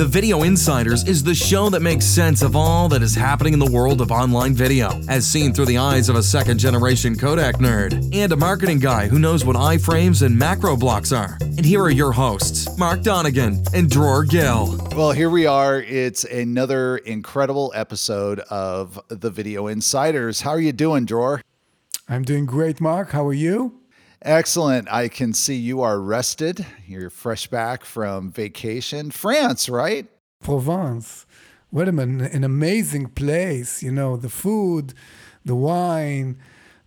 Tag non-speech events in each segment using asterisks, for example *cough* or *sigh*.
The Video Insiders is the show that makes sense of all that is happening in the world of online video, as seen through the eyes of a second generation codec nerd and a marketing guy who knows what iframes and macro blocks are. And here are your hosts, Mark Donnigan and Dror Gill. Well, here we are. It's another incredible episode of the Video Insiders. How are you doing, Dror? I'm doing great, Mark. How are you? Excellent. I can see you are rested. You're fresh back from vacation. France, right? Provence. What an, an amazing place. You know, the food, the wine,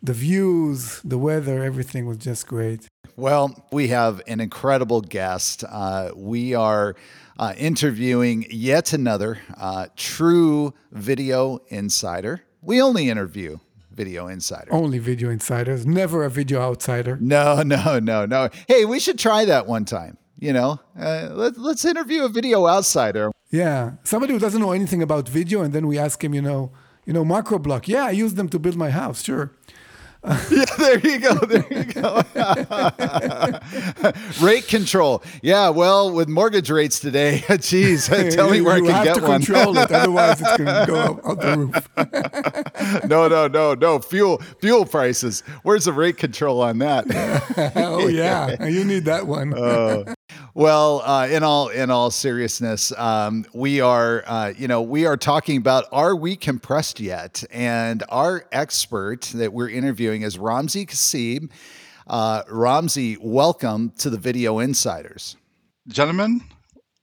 the views, the weather, everything was just great. Well, we have an incredible guest. Uh, we are uh, interviewing yet another uh, true video insider. We only interview Video Insider. Only Video Insiders, never a Video Outsider. No, no, no, no. Hey, we should try that one time. You know, uh, let, let's interview a Video Outsider. Yeah, somebody who doesn't know anything about video, and then we ask him, you know, you know, Macroblock. Yeah, I use them to build my house. Sure. *laughs* yeah, there you go. There you go. *laughs* Rate control. Yeah, well, with mortgage rates today, *laughs* geez, tell me where you I can get one. You have to control it, otherwise it's going to go out, out the roof. no, no, no, no. Fuel, fuel prices. Where's the rate control on that? oh yeah, you need that one. Uh, well, uh, in all in all seriousness, um, we are uh, you know we are talking about are we compressed yet? And our expert that we're interviewing is Ramzi Khsib. Uh, Ramzi, welcome to the Video Insiders. Gentlemen,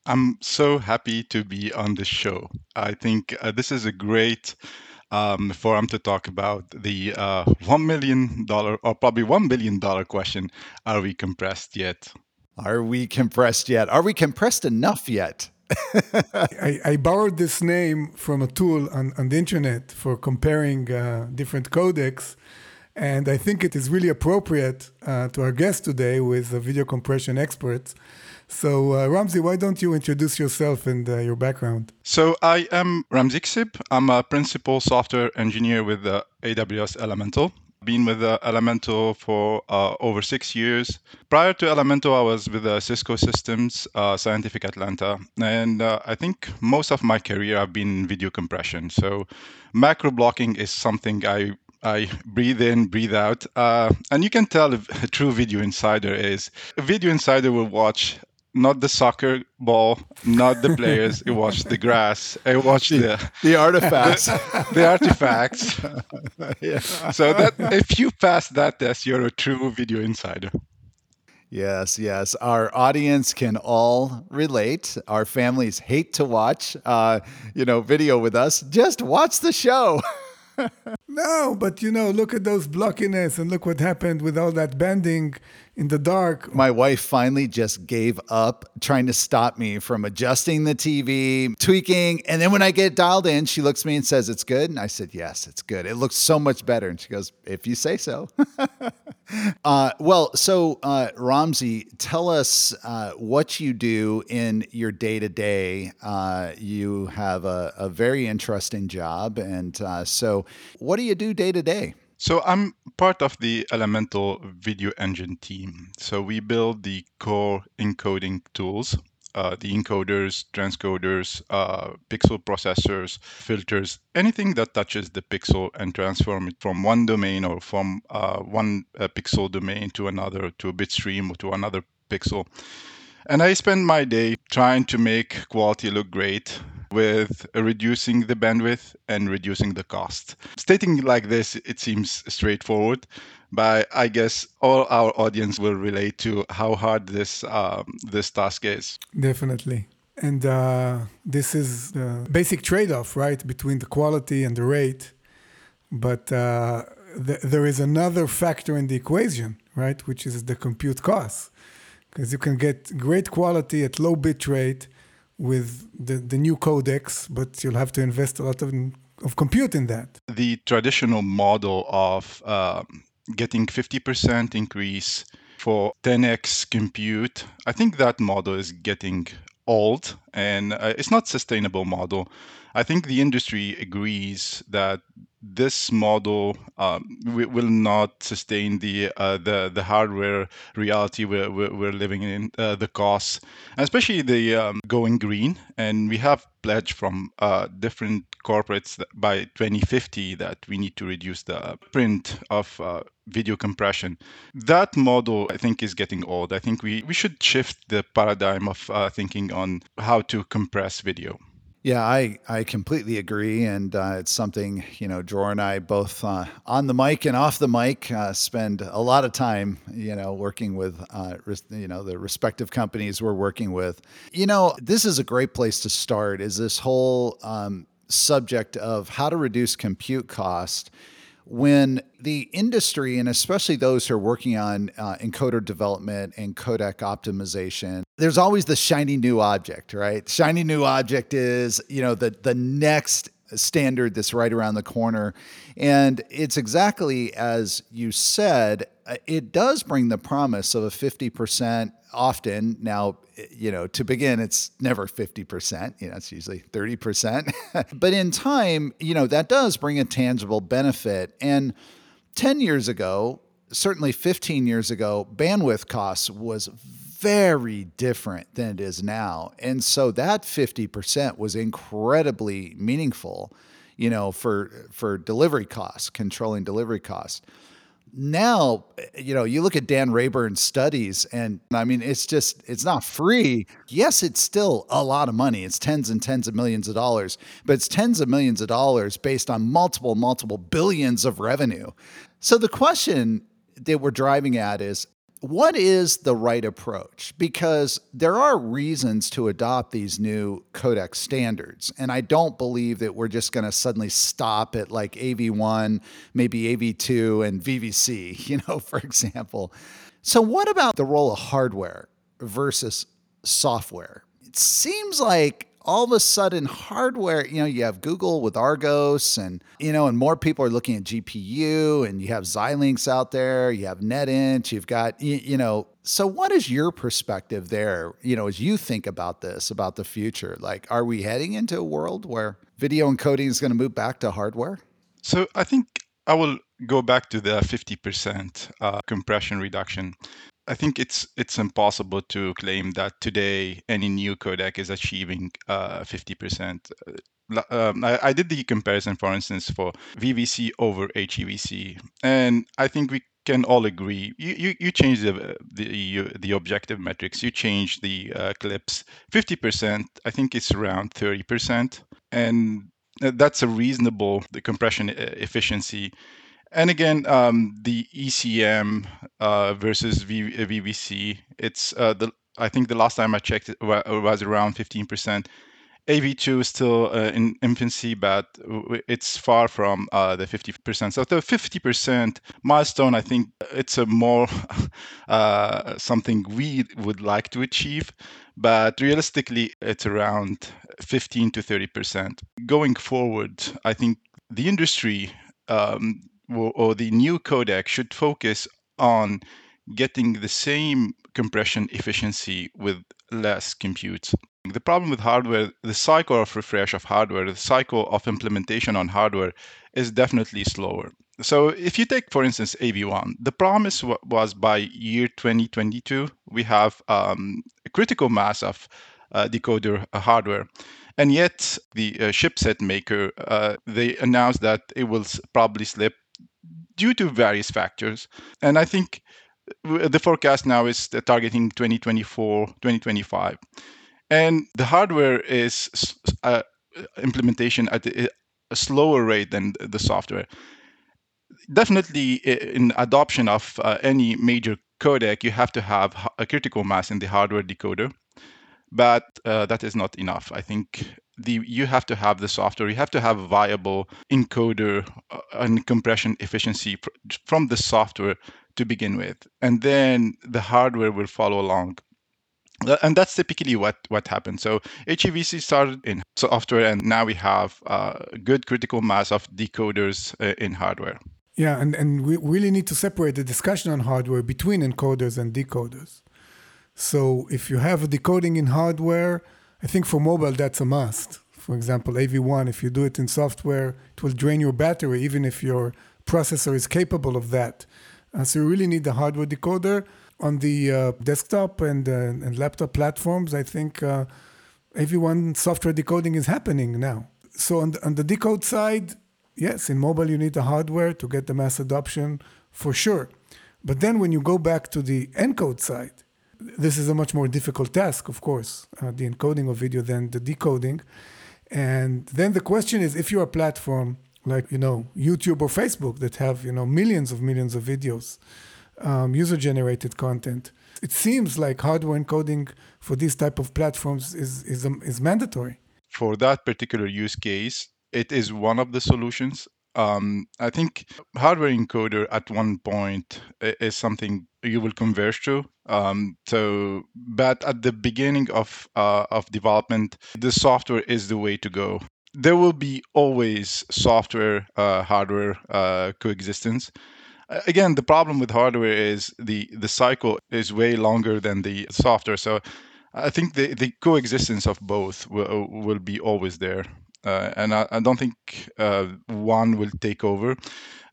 I'm so happy to be on the show. I think uh, this is a great um, forum to talk about the uh, $1 million or probably $1 billion question Are we compressed yet? Are we compressed yet? Are we compressed enough yet? *laughs* I, I, borrowed this name from a tool on, on the internet for comparing uh, different codecs. And I think it is really appropriate uh, to our guest today with a video compression expert. So, uh, Ramzi, why don't you introduce yourself and uh, your background? So, I am Ramzi Khsib. I'm a principal software engineer with AWS Elemental been with uh, Elemental for uh, over six years. Prior to Elemental, I was with uh, Cisco Systems, uh, Scientific Atlanta, and uh, I think most of my career I've been in video compression. So macro blocking is something I I breathe in, breathe out, uh, and you can tell *laughs* a true video insider is. A video insider will watch not the soccer ball, not the players. I watched the *laughs* grass. I watched the the artifacts. *laughs* The, the artifacts. *laughs* yeah. So that if you pass that test, you're a true video insider. Yes, yes. Our audience can all relate. Our families hate to watch, uh, you know, video with us. Just watch the show. no, but you know, look at those blockiness and look what happened with all that banding in the dark. My wife finally just gave up trying to stop me from adjusting the TV, tweaking. And then when I get dialed in, she looks at me and says, It's good. And I said, Yes, it's good. It looks so much better. And she goes, If you say so. *laughs* uh, well, so uh, Ramzi, tell us uh, what you do in your day to day. You have a, a, very interesting job. And uh, so, what do you do day to day? So I'm part of the Elemental Video Engine team. So we build the core encoding tools, uh, the encoders, transcoders, uh, pixel processors, filters, anything that touches the pixel and transform it from one domain or from uh, one uh, pixel domain to another, to a bit stream or to another pixel. And I spend my day trying to make quality look great with reducing the bandwidth and reducing the cost. Stating like this, it seems straightforward, but I guess all our audience will relate to how hard this um, this task is. Definitely. And uh, this is the basic trade-off, right, between the quality and the rate. But uh, th- there is another factor in the equation, right, which is the compute cost. because you can get great quality at low bit rate with the, the new codecs, but you'll have to invest a lot of, of compute in that. The traditional model of um, getting 50% increase for 10x compute, I think that model is getting old and uh, it's not sustainable model. I think the industry agrees that this model um, will not sustain the uh, the the hardware reality we're, we're, living in, uh, the costs, especially the um, going green. And we have pledged from uh, different corporates by 2050 that we need to reduce the print of uh, video compression. That model, I think, is getting old. I think we, we should shift the paradigm of uh, thinking on how to compress video. Yeah, I, I completely agree. And uh, it's something, you know, Dror and I both uh, on the mic and off the mic uh, spend a lot of time, you know, working with, uh, you know, the respective companies we're working with. You know, this is a great place to start is this whole um, subject of how to reduce compute cost when the industry, and especially those who are working on uh, encoder development and codec optimization, there's always the shiny new object, right? Shiny new object is, you know, the the next standard that's right around the corner. And it's exactly as you said, Uh, it does bring the promise of a 50% often. Now, you know, to begin, it's never 50%, you know, it's usually 30%. *laughs* but in time, you know, that does bring a tangible benefit. And 10 years ago, certainly 15 years ago, bandwidth costs was very different than it is now. And so that 50% was incredibly meaningful, you know, for for delivery costs, controlling delivery costs. Now, eh, you know, you look at Dan Rayburn's studies and I mean it's just it's not free. Yes, it's still a lot of money. It's tens and tens of millions of dollars, but it's tens of millions of dollars based on multiple multiple billions of revenue. So the question that we're driving at is what is the right approach? Because there are reasons to adopt these new codec standards. And I don't believe that we're just going to suddenly stop at like AV1, maybe AV2, and VVC, *laughs* you know, for example. So, what about the role of hardware versus software? It seems like all of a sudden hardware you know you have google with argos and you know and more people are looking at gpu and you have xilinx out there you have netint you've got you, you know. So what is your perspective there you know as you think about this about the future? Like are we heading into a world where video encoding is going to move back to hardware? So i think i will go back to the 50% uh, compression reduction I think it's it's impossible to claim that today any new codec is achieving uh, 50%. Uh, um, I, I, did the comparison, for instance, for VVC over HEVC, and I think we can all agree. You you, you change the the the objective metrics, you change the uh, clips. 50%, I think it's around 30%, and uh, that's a reasonable the compression uh, efficiency and again, um, the ECM uh, versus v- VVC, it's uh, the I think the last time I checked it was around 15%. AV2 is still uh, in infancy, but it's far from uh, the 50%. So the 50% milestone, I think it's a more *laughs* uh, something we would like to achieve, but realistically, it's around 15 to 30%. Going forward, I think the industry um, or the new codec should focus on getting the same compression efficiency with less compute. The problem with hardware, the cycle of refresh of hardware, the cycle of implementation on hardware is definitely slower. So if you take, for instance, AV1, the promise w- was by year 2022, we have um, a critical mass of uh, decoder uh, hardware. And yet the uh, chipset maker, uh, they announced that it will probably slip due to various factors. And I think the forecast now is targeting 2024, 2025. And the hardware is uh, implementation at a slower rate than the software. Definitely, in adoption of uh, any major codec, you have to have a critical mass in the hardware decoder, but uh, that is not enough. I think the you have to have the software you have to have a viable encoder uh, and compression efficiency from the software to begin with. And then the hardware will follow along. Uh, and that's typically what what happens. So hevc started in software and now we have a good critical mass of decoders uh, in hardware. Yeah and, and we really need to separate the discussion on hardware between encoders and decoders. So if you have a decoding in hardware, I think for mobile that's a must. For example, AV1, if you do it in software, it will drain your battery, even if your processor is capable of that. Uh, so you really need the hardware decoder. On the uh, desktop and, uh, and laptop platforms, I think uh, AV1 software decoding is happening now. So on the, on the decode side, yes, in mobile you need the hardware to get the mass adoption for sure. But then when you go back to the encode side, this is a much more difficult task, of course, uh, the encoding of video than the decoding. And then the question is, if you're a platform like you know YouTube or Facebook that have you know millions of millions of videos, um, user-generated content, it seems like hardware encoding for these type of platforms is is, um, is mandatory. For that particular use case, it is one of the solutions. Um, I think hardware encoder at one point is something you will converge to. Um, so, but at the beginning of uh, of development, the software is the way to go. There will be always software uh, hardware uh, coexistence. Again, the problem with hardware is the the cycle is way longer than the software. So, I think the the coexistence of both will will be always there. Uh, and I, I, don't think uh, one will take over.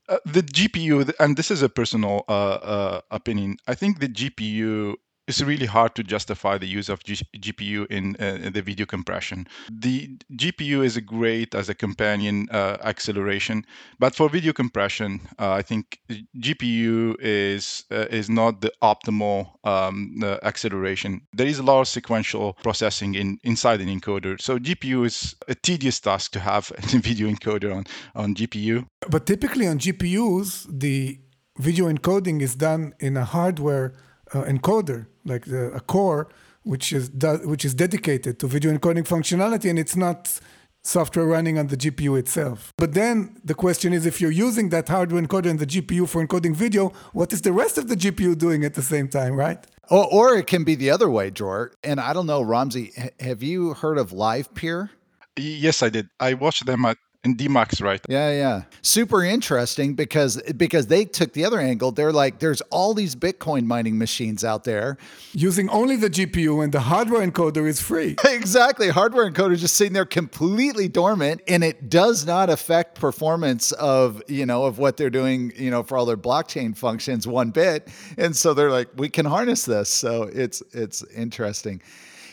Uh, the GPU, and this is a personal uh, uh, opinion, I think the GPU it's really hard to justify the use of G- GPU in, uh, in, the video compression. The GPU is great as a companion uh, acceleration, but for video compression, uh, I think GPU is uh, is not the optimal um, acceleration. There is a lot of sequential processing in inside an encoder, so GPU is a tedious task to have *laughs* a video encoder on on GPU. But typically on GPUs, the video encoding is done in a hardware uh, encoder, like the, a core, which is which is dedicated to video encoding functionality, and it's not software running on the GPU itself. But then the question is, if you're using that hardware encoder in the GPU for encoding video, what is the rest of the GPU doing at the same time, right? Or, or it can be the other way, Dror. And I don't know, Ramzi, have you heard of LivePeer? Yes, I did. I watched them at and Demuxed, right? Yeah, yeah. Super interesting because because they took the other angle. They're like, there's all these Bitcoin mining machines out there using only the GPU, and the hardware encoder is free. *laughs* exactly, hardware encoder is just sitting there completely dormant, and it does not affect performance of you know of what they're doing, you know, for all their blockchain functions one bit. And so they're like, we can harness this. So it's it's interesting.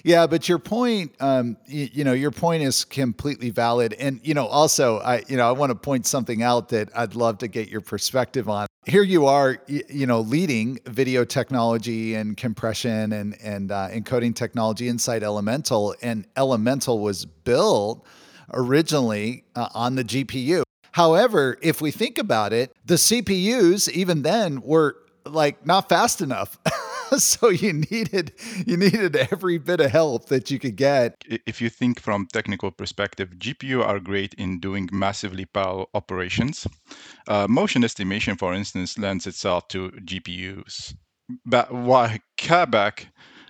Yeah, but your point, um, you, you, know, your point is completely valid. And you know, also, I, you know, I want to point something out that I'd love to get your perspective on. Here you are, you, you know, leading video technology and compression and and uh, encoding technology inside Elemental, and Elemental was built originally uh, on the GPU. However, if we think about it, the CPUs even then were like not fast enough. *laughs* *laughs* so you needed you needed every bit of help that you could get. If you think from technical perspective, GPU are great in doing massively parallel operations. Uh, motion estimation, for instance, lends itself to GPUs. But why callback?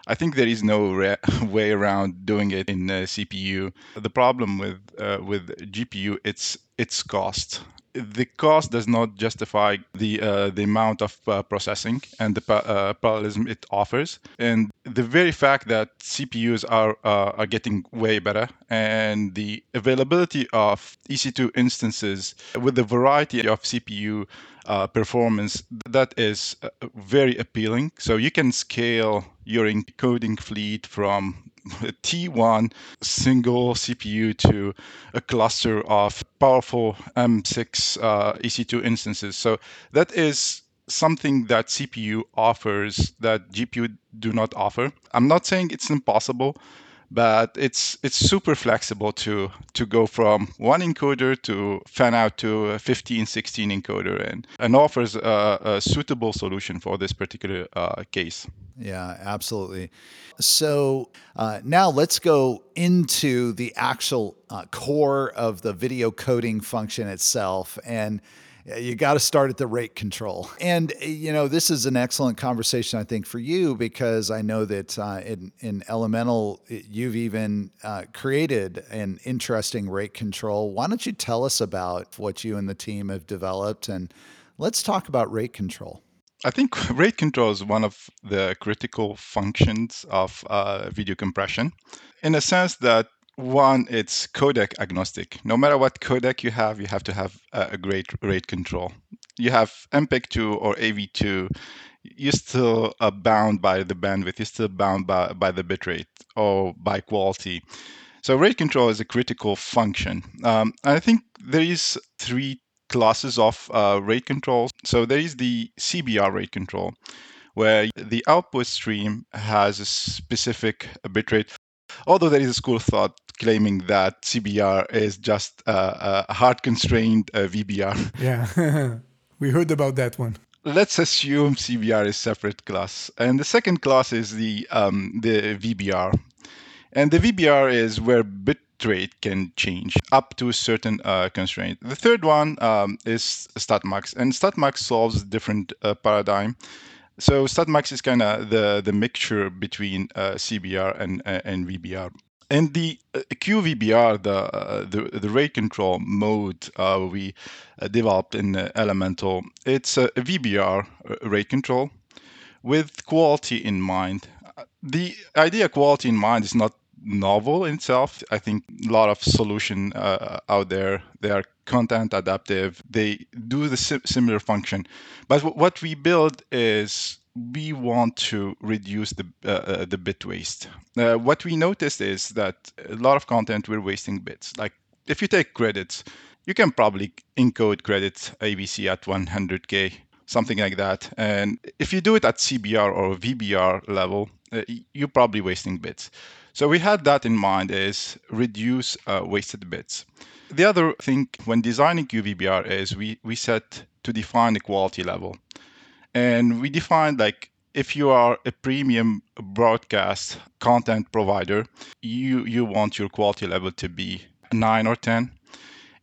I think there is no re- *laughs* way around doing it in CPU. The problem with uh, with GPU, it's its cost the cost does not justify the uh, the amount of uh, processing and the uh, parallelism it offers. And the very fact that CPUs are uh, are getting way better and the availability of EC2 instances with the variety of CPU uh, performance that is very appealing. So you can scale your encoding fleet from *laughs* T1 single CPU to a cluster of powerful M6 uh, EC2 instances. So that is something that CPU offers that GPU do not offer. I'm not saying it's impossible, but it's it's super flexible to to go from one encoder to fan out to a 15 16 encoder and and offers a, a suitable solution for this particular uh, case. Yeah absolutely. So uh, now let's go into the actual uh, core of the video coding function itself and you got to start at the rate control. And, you know, this is an excellent conversation, I think, for you because I know that uh, in, in Elemental, you've even uh, created an interesting rate control. Why don't you tell us about what you and the team have developed? And let's talk about rate control. I think *laughs* rate control is one of the critical functions of uh, video compression in a sense that one, it's codec agnostic. No matter what codec you have, you have to have a great rate control. You have MPEG-2 or AV2, you're still uh, bound by the bandwidth, you're still bound by, by the bitrate or by quality. So rate control is a critical function. Um, I think there is three classes of uh, rate control. So there is the CBR rate control, where the output stream has a specific bitrate. Although there is a school of thought claiming that CBR is just uh, a hard constrained uh, VBR. Yeah, *laughs* we heard about that one. Let's assume CBR is separate class, and the second class is the um, the VBR, and the VBR is where bit rate can change up to a certain uh, constraint. The third one um, is StatMux, and StatMux solves a different uh, paradigm. So StatMux is kind of the the mixture between uh, CBR and uh, and VBR. And the uh, QVBR, the, uh, the the rate control mode uh, we uh, developed in Elemental, it's a VBR rate control with quality in mind. The idea quality in mind is not novel itself. I think a lot of solution uh, out there they are content adaptive. They do the sim- similar function, but w- what we build is we want to reduce the uh, uh, the bit waste. Uh, what we noticed is that a lot of content we're wasting bits. Like if you take credits, you can probably encode credits ABC at 100k, something like that. And if you do it at CBR or VBR level, uh, you're probably wasting bits. So we had that in mind is reduce uh, wasted bits. The other thing when designing QVBR is we, we set to define a quality level. And we defined like if you are a premium broadcast content provider, you, you want your quality level to be 9 or 10.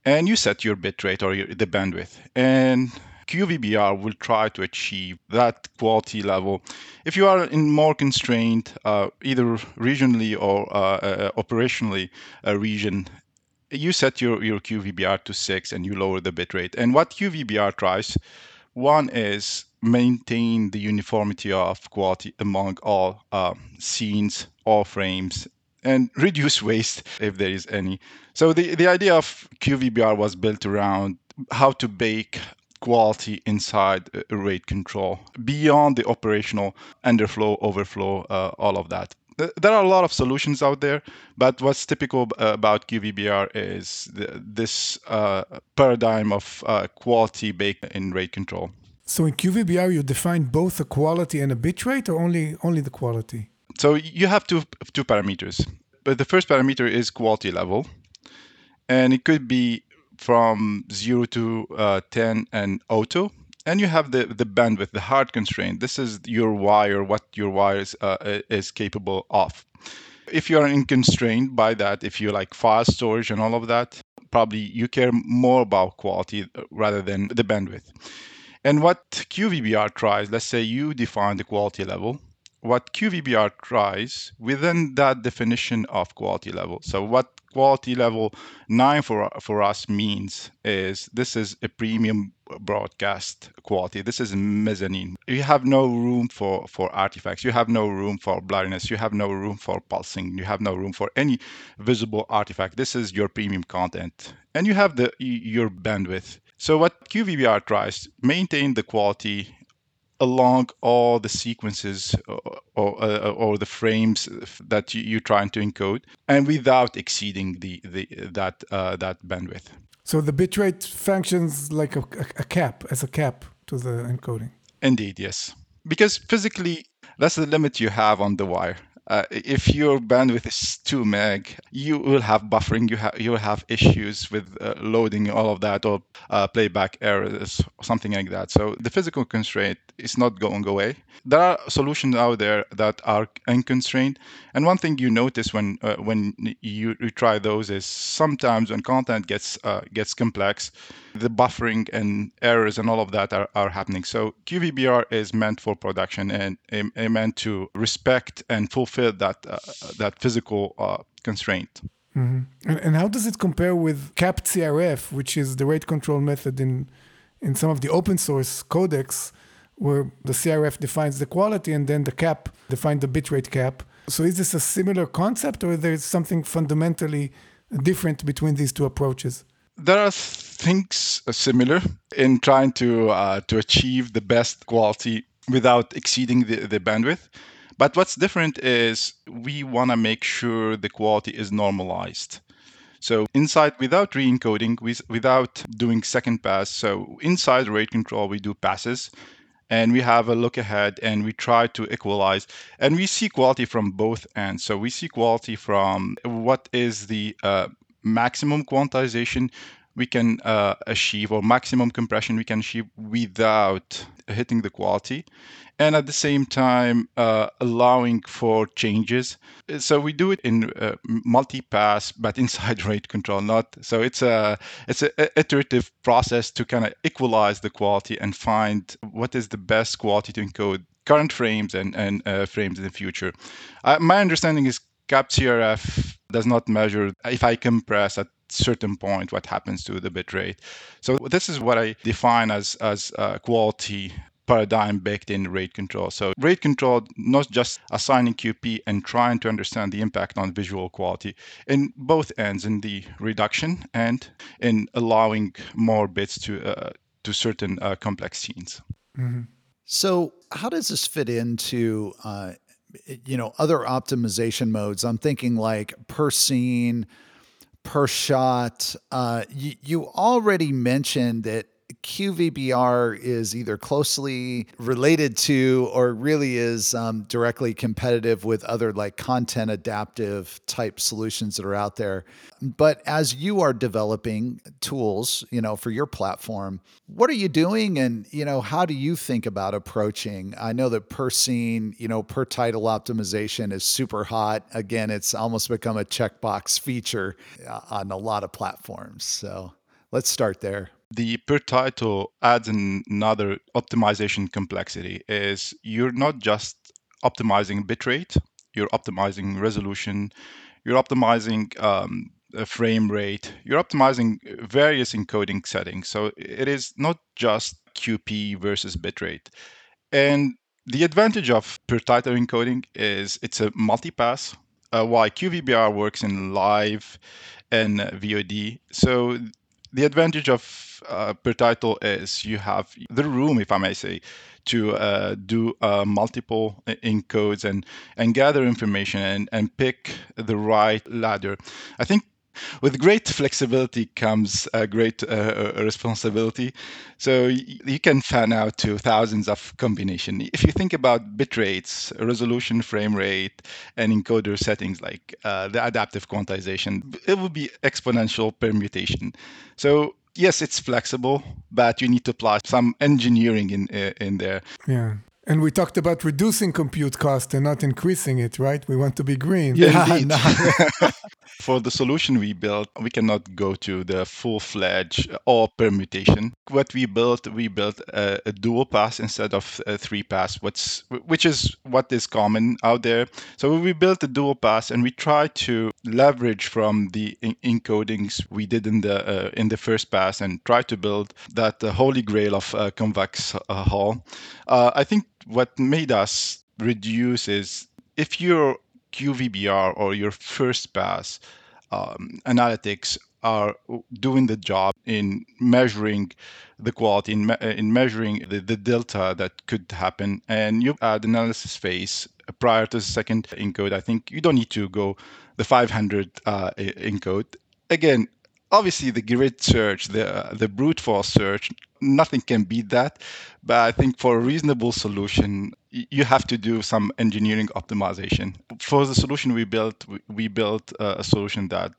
And you set your bitrate or your, the bandwidth. And QVBR will try to achieve that quality level. If you are in more constrained, uh, either regionally or uh, uh, operationally, a region, you set your, your QVBR to 6 and you lower the bitrate. And what QVBR tries, one is maintain the uniformity of quality among all uh, scenes, all frames, and *laughs* reduce waste if there is any. So the, the idea of QVBR was built around how to bake quality inside rate control beyond the operational underflow, overflow, uh, all of that. There are a lot of solutions out there, but what's typical about QVBR is the, this uh, paradigm of uh, quality baked in rate control. So in QVBR, you define both the quality and a bitrate, or only only the quality? So you have two two parameters. But the first parameter is quality level, and it could be from zero to uh, ten and auto. And you have the, the bandwidth, the hard constraint. This is your wire, what your wire is, uh, is capable of. If you are unconstrained by that, if you like file storage and all of that, probably you care more about quality uh, rather than the bandwidth. And what QVBR tries, let's say you define the quality level, what QVBR tries within that definition of quality level. So what quality level 9 for, for us means is this is a premium broadcast quality. This is mezzanine. You have no room for, for artifacts. You have no room for blurriness. You have no room for pulsing. You have no room for any visible artifact. This is your premium content. And you have the your bandwidth. So what QVBR tries, maintain the quality along all the sequences or, or, uh, or the frames that you, are trying to encode, and without exceeding the, the that uh, that bandwidth. So the bitrate functions like a, a cap as a cap to the encoding. Indeed, yes. Because physically, that's the limit you have on the wire. Uh, if your bandwidth is 2 meg, you will have buffering, you, ha- you will have issues with uh, loading all of that or uh, playback errors or something like that. So the physical constraint is not going away. There are solutions out there that are unconstrained. And one thing you notice when uh, when you, you, try those is sometimes when content gets uh, gets complex, the buffering and errors and all of that are, are happening. So QVBR is meant for production and, and meant to respect and fulfill that uh, that physical uh, constraint. Mm-hmm. And, and how does it compare with capped CRF, which is the rate control method in in some of the open source codecs, where the CRF defines the quality and then the cap defines the bitrate cap. So is this a similar concept or there's something fundamentally different between these two approaches? There are things similar in trying to uh, to achieve the best quality without exceeding the, the bandwidth. But what's different is we want to make sure the quality is normalized. So inside, without re-encoding, without doing second pass, so inside rate control, we do passes and we have a look ahead and we try to equalize and we see quality from both ends so we see quality from what is the uh, maximum quantization we can uh, achieve or maximum compression we can achieve without hitting the quality and at the same time uh, allowing for changes. So we do it in uh, multi-pass, but *laughs* inside rate control, not so it's a it's an iterative process to kind of equalize the quality and find what is the best quality to encode current frames and and uh, frames in the future. Uh, my understanding is CapCRF does not measure if I compress at certain point what happens to the bit rate. So this is what I define as as uh, quality paradigm baked in rate control. So rate control, not just assigning QP and trying to understand the impact on visual quality in both ends, in the reduction and in allowing more bits to uh, to certain uh, complex scenes. Mm-hmm. So how does this fit into uh, you know other optimization modes? I'm thinking like per scene, per shot. Uh, you, you already mentioned that QVBR is either closely related to or really is um, directly competitive with other like content adaptive type solutions that are out there. But as you are developing tools, you know, for your platform, what are you doing and, you know, how do you think about approaching? I know that per scene, you know, per title optimization is super hot. Again, it's almost become a checkbox feature uh, on a lot of platforms. So let's start there the per title adds another optimization complexity is you're not just optimizing bitrate you're optimizing resolution you're optimizing um, frame rate you're optimizing various encoding settings so it is not just qp versus bitrate and the advantage of per title encoding is it's a multipass uh, while qvbr works in live and VOD. So the advantage of uh, per title is you have the room, if I may say, to uh, do uh, multiple encodes and and gather information and and pick the right ladder. I think with great flexibility comes a great uh, responsibility. So you can fan out to thousands of combination. If you think about bit rates, resolution, frame rate, and encoder settings like uh, the adaptive quantization, it would be exponential permutation. So yes, it's flexible, but you need to apply some engineering in uh, in there. Yeah. And we talked about reducing compute cost and not increasing it, right? We want to be green. Yeah, *laughs* yeah *laughs* For the solution we built, we cannot go to the full-fledged or permutation. What we built, we built a, a dual pass instead of a three pass, what's, which is what is common out there. So we built a dual pass and we try to leverage from the encodings we did in the uh, in the first pass and try to build that uh, holy grail of uh, convex uh, hull. Uh, I think what made us reduce is if your QVBR or your first pass um, analytics are doing the job in measuring the quality, in, me- in measuring the, the delta that could happen, and you add analysis phase prior to the second encode, I think you don't need to go the 500 uh, encode. Again, obviously the grid search, the the brute force search, nothing can beat that. But I think for a reasonable solution, you have to do some engineering optimization. For the solution we built, we built a solution that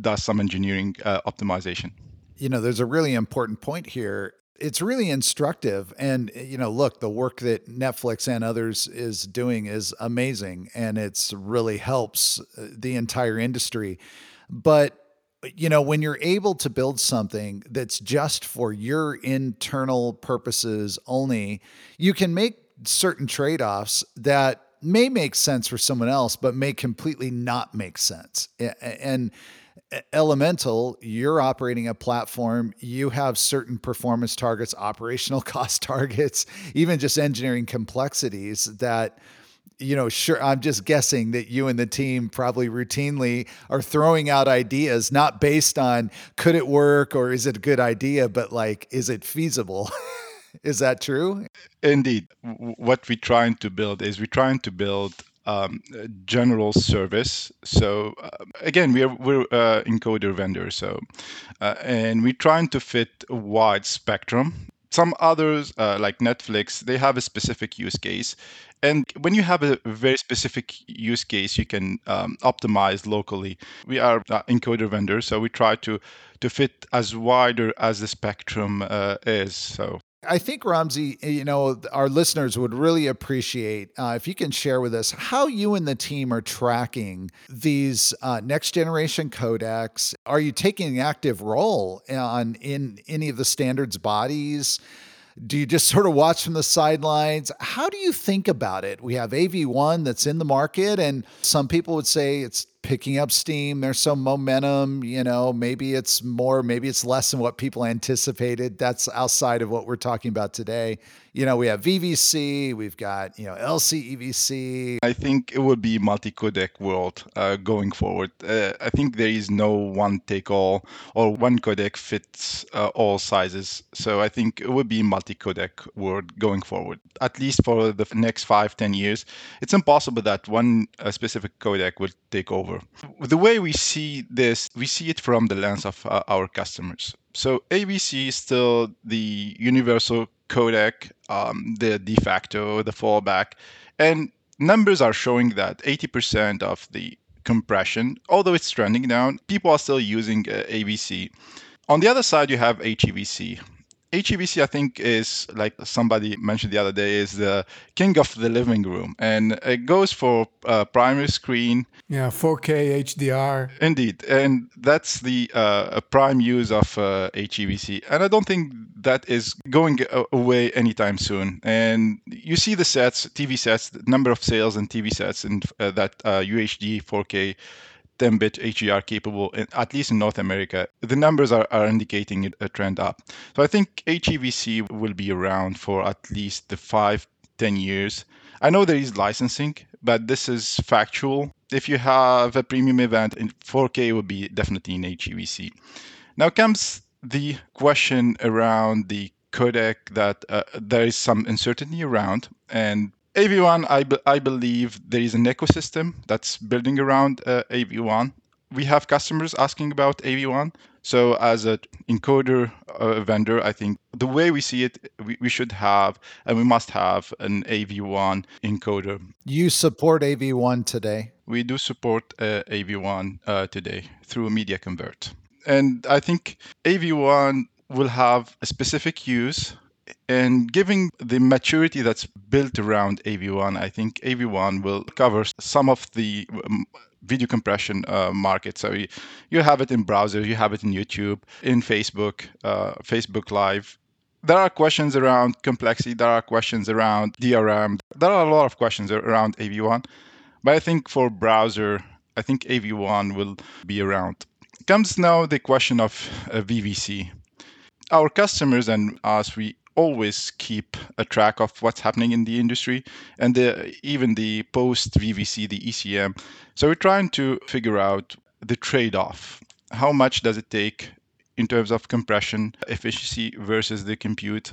does some engineering uh, optimization. You know, there's a really important point here. It's really instructive. And, you know, look, the work that Netflix and others is doing is amazing and it's really helps uh, the entire industry. But you know, when you're able to build something that's just for your internal purposes only, you can make certain trade offs that may make sense for someone else, but may completely not make sense. And Elemental, you're operating a platform, you have certain performance targets, operational *laughs* cost targets, even just engineering complexities that you know, sure, I'm just guessing that you and the team probably routinely are throwing out ideas not based on could it work or is it a good idea, but like, is it feasible? *laughs* is that true? Indeed. What we're trying to build is we're trying to build um, general service. So uh, again, we're we're uh, encoder vendor. So uh, and we're trying to fit a wide spectrum. Some others, uh, like Netflix, they have a specific use case, and when you have a very specific use case, you can um, optimize locally. We are encoder vendor, so we try to to fit as wider as the spectrum uh, is. So I think Ramzi, you know, our listeners would really appreciate uh, if you can share with us how you and the team are tracking these uh, next generation codecs. Are you taking an active role on in any of the standards bodies? Do you just sort of watch from the sidelines? How do you think about it? We have AV1 that's in the market, and some people would say it's picking up steam. There's some momentum, you know, maybe it's more, maybe it's less than what people anticipated. That's outside of what we're talking about today. You know, we have VVC, we've got, you know, LCEVC. I think it would be multi-codec world uh, going forward. Uh, I think there is no one take all or one codec fits uh, all sizes. So I think it would be multi-codec world going forward, at least for the next five, ten years. It's impossible that one uh, specific codec will take over. The way we see this, we see it from the lens of uh, our customers. So AVC is still the universal codec, um, the de facto, the fallback, and numbers are showing that 80% of the compression, although it's trending down, people are still using uh, AVC. On the other side, you have HEVC. HEVC, I think, is like somebody mentioned the other day, is the king of the living room, and it goes for uh, primary screen. Yeah, 4K HDR. Indeed, and that's the uh, prime use of uh, HEVC, and I don't think that is going uh, away anytime soon. And you see the sets, TV sets, the number of sales and TV sets, and uh, that UHD 4K 10 bit HDR capable, at least in North America. The numbers are, are indicating a trend up. So I think HEVC will be around for at least the five, 10 years. I know there is licensing, but this is factual. If you have a premium event in 4K, it be definitely in HEVC. Now comes the question around the codec that uh, there is some uncertainty around, and AV1, I, be- I believe there is an ecosystem that's building around uh, AV1. We have customers asking about AV1. So, as an encoder uh, vendor, I think the way we see it, we, we should have and we must have an AV1 encoder. You support AV1 today? We do support uh, AV1 uh, today through a MediaConvert. And I think AV1 will have a specific use and given the maturity that's built around AV1, I think AV1 will cover some of the um, video compression uh, market. So you, you, have it in browser, you have it in YouTube, in Facebook, uh, Facebook Live. There are questions around complexity. There are questions around DRM. There are a lot of questions around AV1. But I think for browser, I think AV1 will be around. Comes now the question of uh, VVC. Our customers and us, we always keep a track of what's happening in the industry and the, even the post VVC, the ECM. So we're trying to figure out the trade off. How much does it take in terms of compression efficiency versus the compute?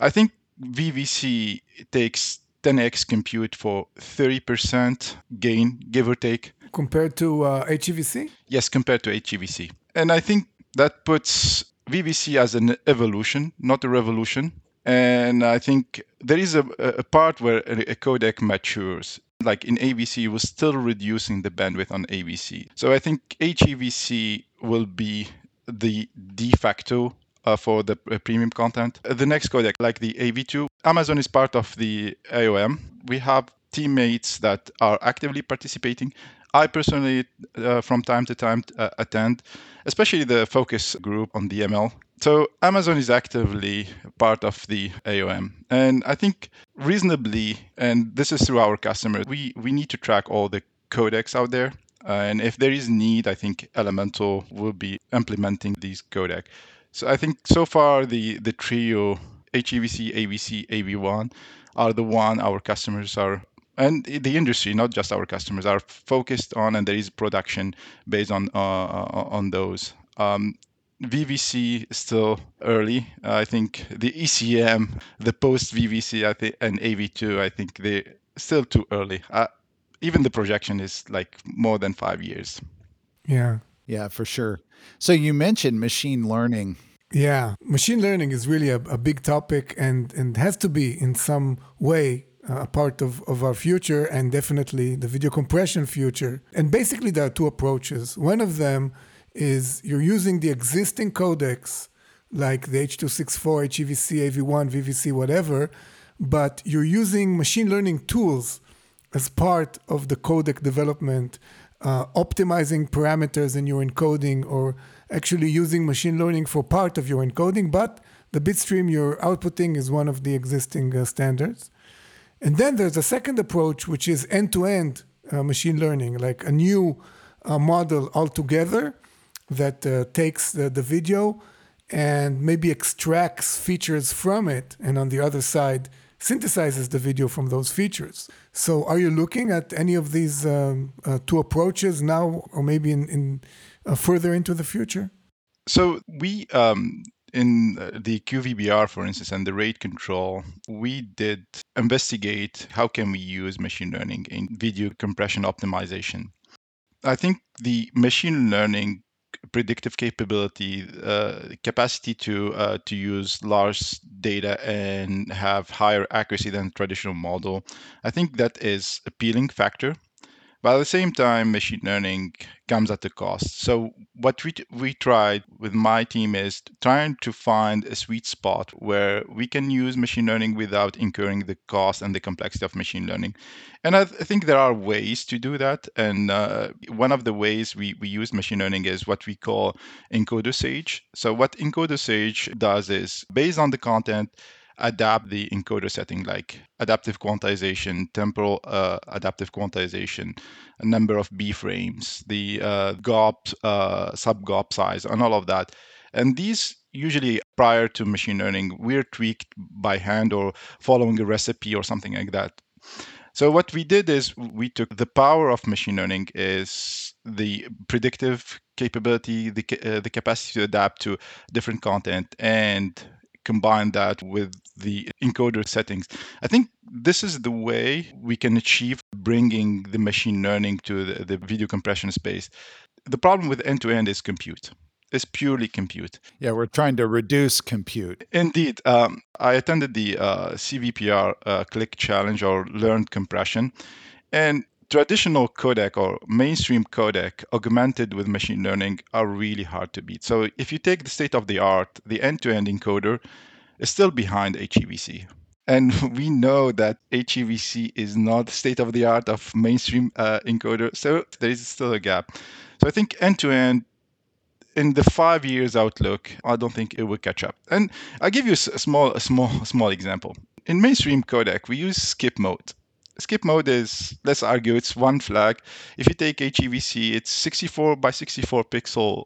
I think VVC takes 10x compute for 30% gain, give or take. Compared to uh, HEVC? Yes, compared to HEVC. And I think that puts VVC as an evolution, not a revolution. And I think there is a, a part where a, codec matures. Like in AVC, we're still reducing the bandwidth on AVC. So I think HEVC will be the de facto uh, for the uh, premium content. The next codec, like the AV2, Amazon is part of the AOM. We have teammates that are actively participating. I personally, uh, from time to time, uh, attend, especially the focus group on DML. So Amazon is actively part of the AOM, and I think reasonably, and this is through our customers, we we need to track all the codecs out there. and if there is need, I think Elemental will be implementing these codec. So I think so far the the trio HEVC, AVC, AV1 are the one our customers are and the industry, not just our customers, are focused on, and there is production based on uh, uh on those. Um, VVC is still early. Uh, I think the ECM, the post VVC, I think, and AV2, I think they still too early. Uh, even the projection is like more than five years. Yeah. Yeah, for sure. So you mentioned machine learning. Yeah, machine learning is really a, a big topic and, and has to be in some way a part of, of our future and definitely the video compression future. And basically, there are two approaches. One of them is you're using the existing codecs like the H.264, HEVC, AV1, VVC, whatever, but you're using machine learning tools as part of the codec development, uh, optimizing parameters in your encoding or actually using machine learning for part of your encoding, but the bitstream you're outputting is one of the existing uh, standards. And then there's a second approach, which is end to end machine learning, like a new uh, model altogether that uh, takes the, the video and maybe extracts features from it, and on the other side, synthesizes the video from those features. So, are you looking at any of these um, uh, two approaches now, or maybe in, in uh, further into the future? So, we um, in uh, the QVBR, for instance, and the rate control, we did investigate how can we use machine learning in video compression optimization. I think the machine learning predictive capability, uh, capacity to uh, to use large data and have higher accuracy than traditional model. I think that is appealing factor. But at the same time, machine learning comes at a cost. So what we we tried with my team is trying to find a sweet spot where we can use machine learning without incurring the cost and the complexity of machine learning. And I, th- I think there are ways to do that. And uh, one of the ways we, we use machine learning is what we call encoder sage. So what encoder sage does is based on the content, adapt the encoder setting like adaptive quantization, temporal uh, adaptive quantization, a number of B frames, the uh, GOP, uh, sub GOP size, and all of that. And these usually prior to machine learning, we're tweaked by hand or following a recipe or something like that. So what we did is we took the power of machine learning is the predictive capability, the uh, the capacity to adapt to different content, and combine that with the encoder settings. I think this is the way we can achieve bringing the machine learning to the, the video compression space. The problem with end to end is compute. It's purely compute. Yeah, we're trying to reduce compute. Indeed. Um, I attended the uh, CVPR uh, CLIC Challenge or Learned Compression. And traditional codec or mainstream codec augmented with machine learning are really hard to beat. So if you take the state of the art, the end-to-end encoder is still behind HEVC. And *laughs* we know that HEVC is not state of the art of mainstream uh, encoder. So there is still a gap. So I think end-to-end in the five years outlook, I don't think it will catch up. And I'll give you a small, a small, small example. In mainstream codec, we use skip mode skip mode is, let's argue, it's one flag. If you take HEVC, it's 64 by 64 pixels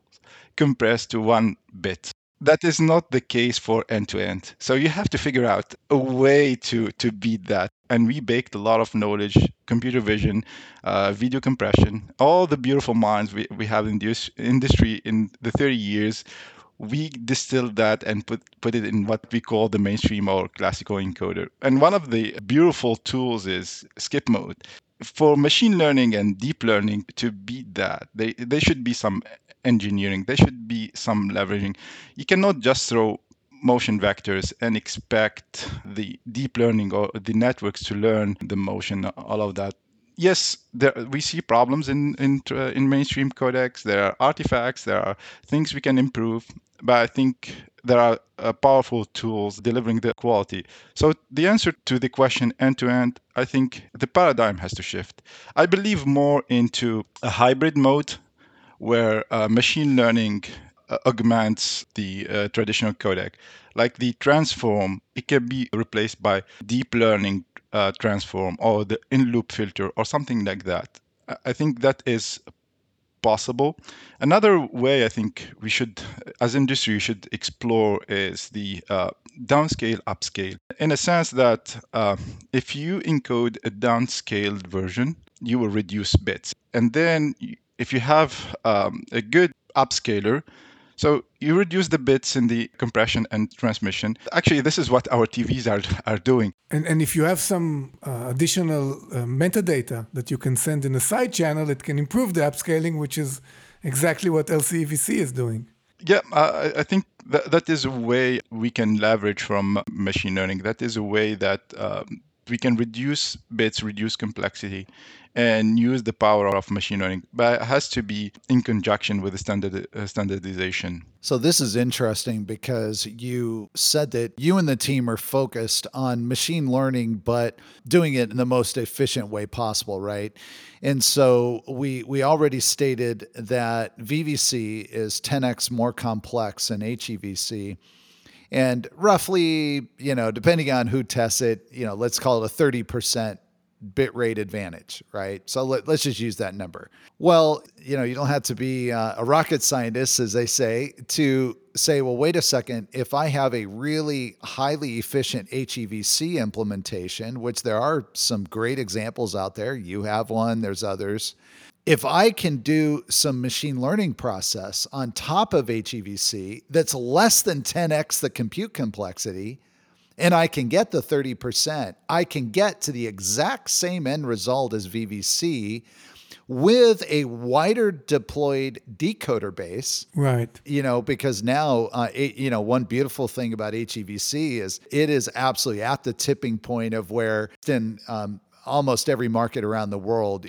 compressed to one bit. That is not the case for end to end. So you have to figure out a way to, to beat that. And we baked a lot of knowledge, computer vision, uh, video compression, all the beautiful minds we, we have in the industry in the 30 years we distilled that and put put it in what we call the mainstream or classical encoder. And one of the beautiful tools is skip mode. For machine learning and deep learning to beat that, they, there should be some engineering. There should be some leveraging. You cannot just throw motion vectors and expect the deep learning or the networks to learn the motion, all of that yes, there, we see problems in in uh, in mainstream codecs. There are artifacts. There are things we can improve but I think there are uh, powerful tools delivering the quality. So the answer to the question end to end, I think the paradigm has to shift. I believe more into a hybrid mode where uh, machine learning uh, augments the uh, traditional codec. Like the transform, it can be replaced by deep learning uh, transform or the in loop filter or something like that. I think that is possible. Another way I think we should, as industry, we should explore is the uh, downscale, upscale. In a sense that uh, if you encode a downscaled version, you will reduce bits. And then if you have um, a good upscaler, so you reduce the bits in the compression and transmission. Actually, this is what our TVs are, are doing. And, and if you have some uh, additional uh, metadata that you can send in a side channel, it can improve the upscaling, which is exactly what LCEVC is doing. Yeah, I, I think that, that is a way we can leverage from machine learning. That is a way that um, we can reduce bits, reduce complexity, and use the power of machine learning. But it has to be in conjunction with the standard, uh, standardization. So this is interesting because you said that you and the team are focused on machine learning, but doing it in the most efficient way possible, right? And so we we already stated that VVC is 10x more complex than HEVC and roughly, you know, depending on who tests it, you know, let's call it a 30% bit rate advantage, right? So let, us just use that number. Well, you know, you don't have to be uh, a rocket scientist, as they say, to say, well, wait a second, if I have a really highly efficient HEVC implementation, which there are some great examples out there, you have one, there's others if I can do some machine learning process on top of HEVC that's less than 10x the compute complexity, and I can get the 30%, I can get to the exact same end result as VVC with a wider deployed decoder base. Right. You know, because now, uh, it, you know, one beautiful thing about HEVC is it is absolutely at the tipping point of where then um, almost every market around the world,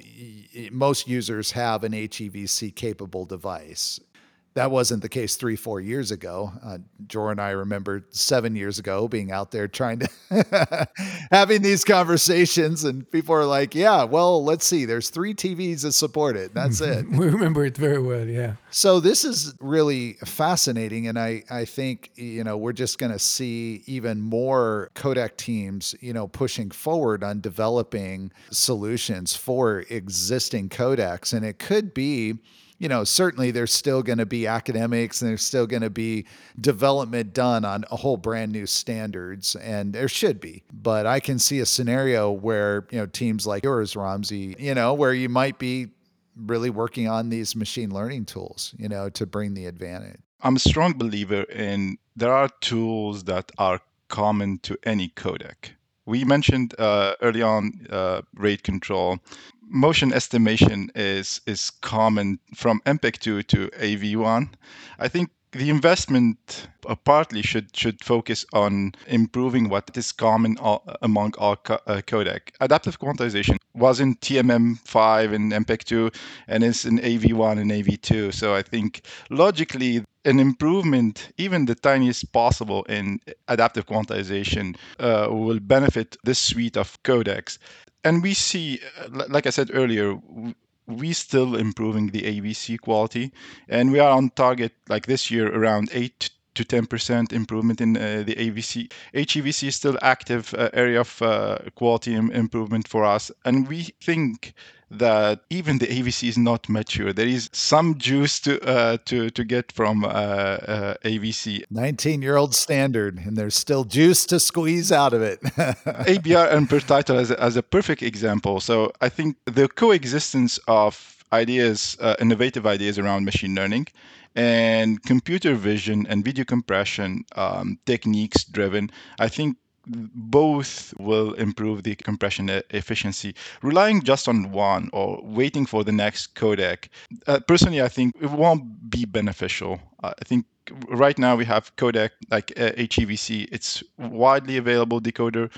most users have an HEVC capable device that wasn't the case three, four years ago. Uh, Dror and I remember seven years ago being out there trying to *laughs* having these conversations, and people are like, "Yeah, well, let's see. There's three TVs that support it. That's *laughs* it." we remember it very well. Yeah. So this is really fascinating, and I I think you know we're just going to see even more codec teams you know pushing forward on developing solutions for existing codecs, and it could be you know, certainly there's still going to be academics and there's still going to be development done on a whole brand new standards, and there should be. But I can see a scenario where, you know, teams like yours, Ramzi, you know, where you might be really working on these machine learning tools, you know, to bring the advantage. I'm a strong believer in there are tools that are common to any codec. We mentioned uh, early on uh, rate control motion estimation is is common from MPEG-2 to AV1. I think the investment uh, partly should should focus on improving what is common all, among all co- uh, codec. Adaptive quantization was in TMM5 and MPEG-2 and is in AV1 and AV2. So I think logically an improvement, even the tiniest possible in adaptive quantization, uh, will benefit this suite of codecs. And we see, uh, like I said earlier, we still improving the AVC quality, and we are on target like this year around eight to 10% improvement in uh, the AVC. HEVC is still active uh, area of uh, quality Im- improvement for us, and we think that even the AVC is not mature. There is some juice to uh, to to get from uh, uh, AVC. Nineteen year old standard, and there's still juice to squeeze out of it. *laughs* ABR and per title as a, as a perfect example. So I think the coexistence of ideas, uh, innovative ideas around machine learning, and computer vision and video compression um, techniques driven, I think both will improve the compression efficiency. Relying just on one or waiting for the next codec, uh, personally, I think it won't be beneficial. Uh, I think right now we have codec like uh, HEVC. It's widely available decoder,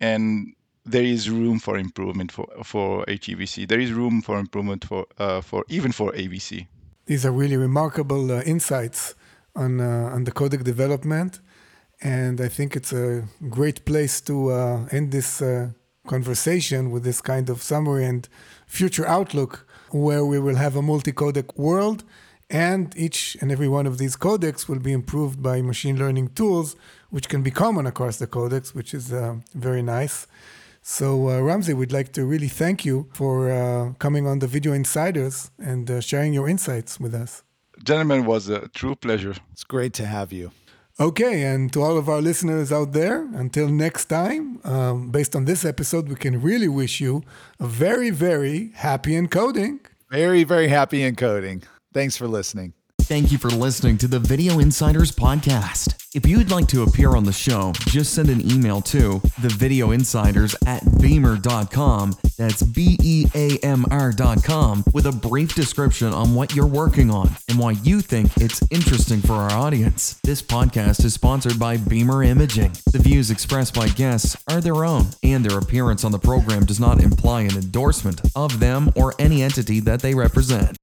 and there is room for improvement for for HEVC. There is room for improvement for uh, for even for AVC. These are really remarkable uh, insights on uh, on the codec development. And I think it's a great place to uh, end this uh, conversation with this kind of summary and future outlook, where we will have a multi codec world, and each and every one of these codecs will be improved by machine learning tools, which can be common across the codecs, which is very nice. So, uh, Ramzi, we'd like to really thank you for uh, coming on the Video Insiders and uh, sharing your insights with us. Gentlemen, was a true pleasure. It's great to have you. Okay, and to all of our listeners out there, until next time, um, based on this episode, we can really wish you a very, very happy encoding. Very, very happy encoding. Thanks for listening. Thank you for listening to the Video Insiders Podcast. If you'd like to appear on the show, just send an email to the Video Insiders at beamr.com. That's B E A M R.com with a brief description on what you're working on and why you think it's interesting for our audience. This podcast is sponsored by Beamr Imaging. The views expressed by guests are their own, and their appearance on the program does not imply an endorsement of them or any entity that they represent.